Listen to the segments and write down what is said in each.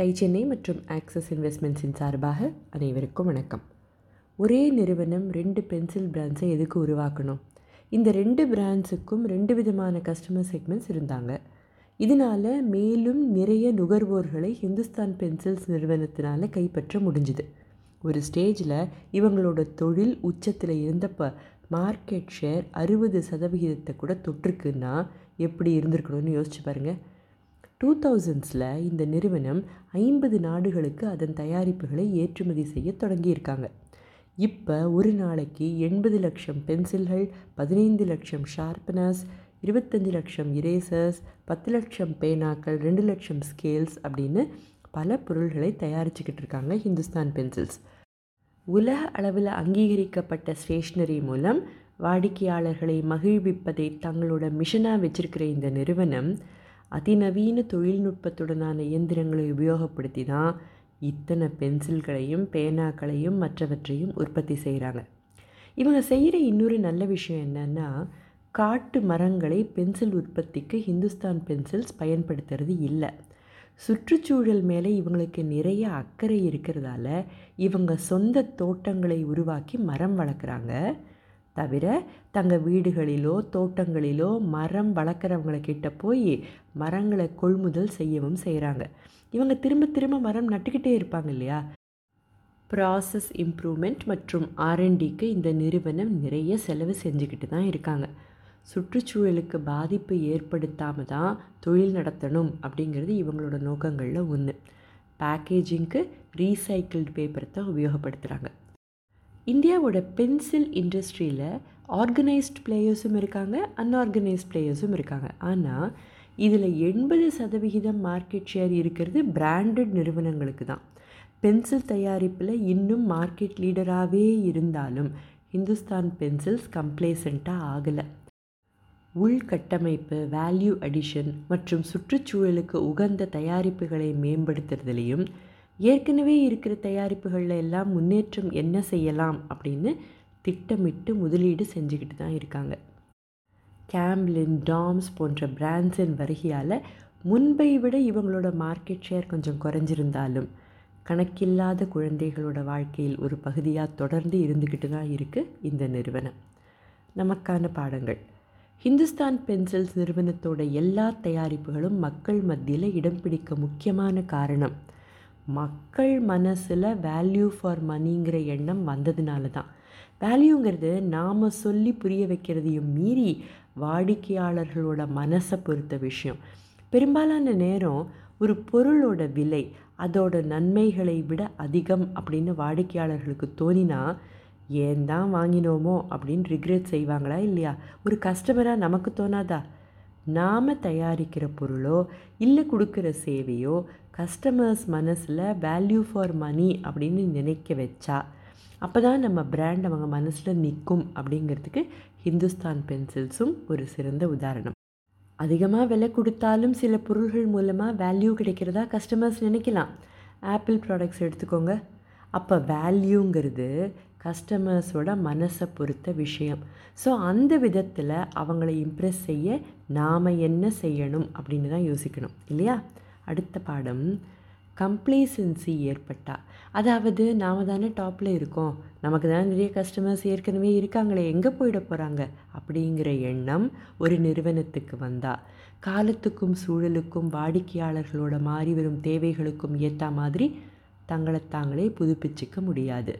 Tie Chennai மற்றும் access இன்வெஸ்ட்மெண்ட்ஸின் சார்பாக அனைவருக்கும் வணக்கம். ஒரே நிறுவனம் ரெண்டு பென்சில் பிராண்ட்ஸை எதுக்கு உருவாக்கணும்? இந்த ரெண்டு பிராண்ட்ஸுக்கும் ரெண்டு விதமான கஸ்டமர் செக்மெண்ட்ஸ் இருந்தாங்க. இதனால் மேலும் நிறைய நுகர்வோர்களை ஹிந்துஸ்தான் பென்சில்ஸ் நிறுவனத்தினால் கைப்பற்ற முடிஞ்சுது. ஒரு ஸ்டேஜில் இவங்களோட தொழில் உச்சத்தில் இருந்தப்போ மார்க்கெட் ஷேர் அறுபது சதவிகிதத்தை கூட தொற்றுக்குன்னா எப்படி இருந்திருக்கணும்னு யோசிச்சு பாருங்கள் டூ தௌசண்ட்ஸில் இந்த நிறுவனம் ஐம்பது நாடுகளுக்கு அதன் தயாரிப்புகளை ஏற்றுமதி செய்ய தொடங்கியிருக்காங்க. இப்போ ஒரு நாளைக்கு எண்பது லட்சம் பென்சில்கள் பதினைந்து லட்சம் ஷார்ப்பனர்ஸ் இருபத்தஞ்சி லட்சம் இரேசர்ஸ் பத்து லட்சம் பேனாக்கள் ரெண்டு லட்சம் ஸ்கேல்ஸ் அப்படின்னு பல பொருள்களை தயாரிச்சுக்கிட்டு இருக்காங்க ஹிந்துஸ்தான் பென்சில்ஸ். உலக அளவில் அங்கீகரிக்கப்பட்ட ஸ்டேஷ்னரி மூலம் வாடிக்கையாளர்களை மகிழ்விப்பதை தங்களோட மிஷனாக வச்சிருக்கிற இந்த நிறுவனம் அதிநவீன தொழில்நுட்பத்துடனான இயந்திரங்களை உபயோகப்படுத்தி தான் இத்தனை பென்சில்களையும் பேனாக்களையும் மற்றவற்றையும் உற்பத்தி செய்கிறாங்க இவங்க செய்கிற இன்னொரு நல்ல விஷயம் என்னென்னா காட்டு மரங்களை பென்சில் உற்பத்திக்கு ஹிந்துஸ்தான் பென்சில்ஸ் பயன்படுத்துறது இல்லை. சுற்றுச்சூழல் மேலே இவங்களுக்கு நிறைய அக்கறை இருக்கிறதால இவங்க சொந்த தோட்டங்களை உருவாக்கி மரம் வளர்க்குறாங்க. தவிர தங்கள் வீடுகளிலோ தோட்டங்களிலோ மரம் வளர்க்குறவங்கக்கிட்ட போய் மரங்களை கொள்முதல் செய்யவும் செய்கிறாங்க இவங்க திரும்ப திரும்ப மரம் நட்டுக்கிட்டே இருப்பாங்க இல்லையா? ப்ராசஸ் இம்ப்ரூவ்மெண்ட் மற்றும் ஆர்என்டிக்கு இந்த நிறுவனம் நிறைய செலவு செஞ்சுக்கிட்டு தான் இருக்காங்க. சுற்றுச்சூழலுக்கு பாதிப்பு ஏற்படுத்தாமல் தான் தொழில் நடத்தணும் அப்படிங்கிறது இவங்களோட நோக்கங்களில் ஒன்று பேக்கேஜிங்க்கு ரீசைக்கிள்டு பேப்பரை தான் உபயோகப்படுத்துகிறாங்க இந்தியாவோட பென்சில் இண்டஸ்ட்ரியில் ஆர்கனைஸ்ட் பிளேயர்ஸும் இருக்காங்க அன்ஆர்கனைஸ்ட் பிளேயர்ஸும் இருக்காங்க. ஆனால் இதில் எண்பது சதவிகிதம் மார்க்கெட் ஷேர் இருக்கிறது பிராண்டட் நிறுவனங்களுக்கு தான். பென்சில் தயாரிப்பில் இன்னும் மார்க்கெட் லீடராகவே இருந்தாலும் ஹிந்துஸ்தான் பென்சில்ஸ் கம்ப்ளேசண்ட்டாக ஆகலை. உள்கட்டமைப்பு வேல்யூ அடிஷன் மற்றும் சுற்றுச்சூழலுக்கு உகந்த தயாரிப்புகளை மேம்படுத்துறதுலேயும் ஏற்கனவே இருக்கிற தயாரிப்புகளில் எல்லாம் முன்னேற்றம் என்ன செய்யலாம் அப்படின்னு திட்டமிட்டு முதலீடு செஞ்சுக்கிட்டு தான் இருக்காங்க. கேம்லின் டாம்ஸ் போன்ற பிராண்ட்ஸின் வருகையால் முன்பை விட இவங்களோட மார்க்கெட் ஷேர் கொஞ்சம் குறைஞ்சிருந்தாலும் கணக்கில்லாத குழந்தைகளோட வாழ்க்கையில் ஒரு பகுதியாக தொடர்ந்து இருந்துக்கிட்டு தான் இருக்குது இந்த நிறுவனம். நமக்கான பாடங்கள். ஹிந்துஸ்தான் பென்சில்ஸ் நிறுவனத்தோட எல்லா தயாரிப்புகளும் மக்கள் மத்தியில் இடம் பிடிக்க முக்கியமான காரணம் மக்கள் மனசில் வேல்யூ ஃபார் மணிங்கிற எண்ணம் வந்ததுனால தான் வேல்யூங்கிறது நாம் சொல்லி புரிய வைக்கிறதையும் மீறி வாடிக்கையாளர்களோட மனசை பொறுத்த விஷயம். பெரும்பாலான நேரம் ஒரு பொருளோட விலை அதோட நன்மைகளை விட அதிகம் அப்படின்னு வாடிக்கையாளர்களுக்கு தோணினா ஏன் தான் வாங்கினோமோ? அப்படின்னு ரிக்ரெட் செய்வாங்களா இல்லையா? ஒரு கஸ்டமராக நமக்கு தோணாதா? நாம் தயாரிக்கிற பொருளோ இல்லை கொடுக்குற சேவையோ கஸ்டமர்ஸ் மனசில் வேல்யூ ஃபார் மணி அப்படின்னு நினைக்க வச்சா அப்போ தான் நம்ம பிராண்ட் அவங்க மனசில் நிற்கும் அப்படிங்கிறதுக்கு ஹிந்துஸ்தான் பென்சில்ஸும் ஒரு சிறந்த உதாரணம். அதிகமாக விலை கொடுத்தாலும் சில பொருள்கள் மூலமாக வேல்யூ கிடைக்கிறதா கஸ்டமர்ஸ் நினைக்கலாம். ஆப்பிள் ப்ராடக்ட்ஸ் எடுத்துக்கோங்க. அப்போ வேல்யூங்கிறது கஸ்டமர்ஸோட மனசை பொறுத்த விஷயம். ஸோ அந்த விதத்தில் அவங்கள இம்ப்ரெஸ் செய்ய நாம் என்ன செய்யணும் அப்படின்னு தான் யோசிக்கணும் இல்லையா? அடுத்த பாடம் கம்ப்ளேசன்சி ஏற்பட்டால் அதாவது நாம் தானே டாப்பில் இருக்கோம். நமக்கு தானே நிறைய கஸ்டமர்ஸ் ஏற்கனவே இருக்காங்களே எங்கே போயிட போகிறாங்க அப்படிங்கிற எண்ணம் ஒரு நிறுவனத்துக்கு வந்தால் காலத்துக்கும் சூழலுக்கும் வாடிக்கையாளர்களோட மாறி வரும் தேவைகளுக்கும் ஏற்ற மாதிரி தங்களை தாங்களே புதுப்பிச்சிக்க முடியாது.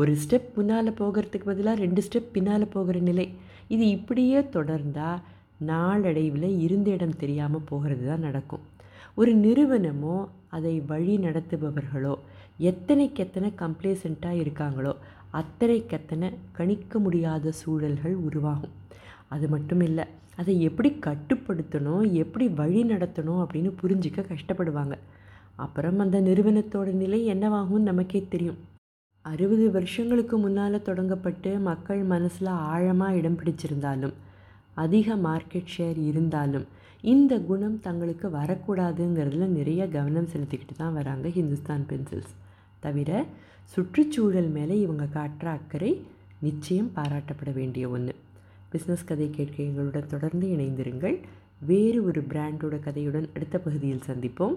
ஒரு ஸ்டெப் முன்னால் போகிறதுக்கு பதிலாக ரெண்டு ஸ்டெப் பின்னால் போகிற நிலை. இது இப்படியே தொடர்ந்தால் நாளடைவில் இருந்த இடம் தெரியாமல் போகிறது தான் நடக்கும். ஒரு நிறுவனமோ அதை வழி நடத்துபவர்களோ எத்தனைக்கு எத்தனை கம்ப்ளேசண்ட்டாக இருக்காங்களோ அத்தனைக்கத்தனை கணிக்க முடியாத சூழல்கள் உருவாகும். அது மட்டும் இல்லை அதை எப்படி கட்டுப்படுத்தணும் எப்படி வழி நடத்தணும் அப்படின்னு புரிஞ்சிக்க கஷ்டப்படுவாங்க. அப்புறம் அந்த நிறுவனத்தோட நிலை என்னவாகும்னு நமக்கே தெரியும். அறுபது வருஷங்களுக்கு முன்னால் தொடங்கப்பட்டு மக்கள் மனசில் ஆழமாக இடம் பிடிச்சிருந்தாலும் அதிக மார்க்கெட் ஷேர் இருந்தாலும் இந்த குணம் தங்களுக்கு வரக்கூடாதுங்கிறதுல நிறைய கவனம் செலுத்திக்கிட்டு தான் வராங்க ஹிந்துஸ்தான் பென்சில்ஸ் தவிர சுற்றுச்சூழல் மேலே இவங்க காட்டுற அக்கறை நிச்சயம் பாராட்டப்பட வேண்டிய ஒன்று பிஸ்னஸ் கதை கேட்க எங்களுடன் தொடர்ந்து இணைந்திருங்கள். வேறு ஒரு பிராண்டோட கதையுடன் அடுத்த பகுதியில் சந்திப்போம்.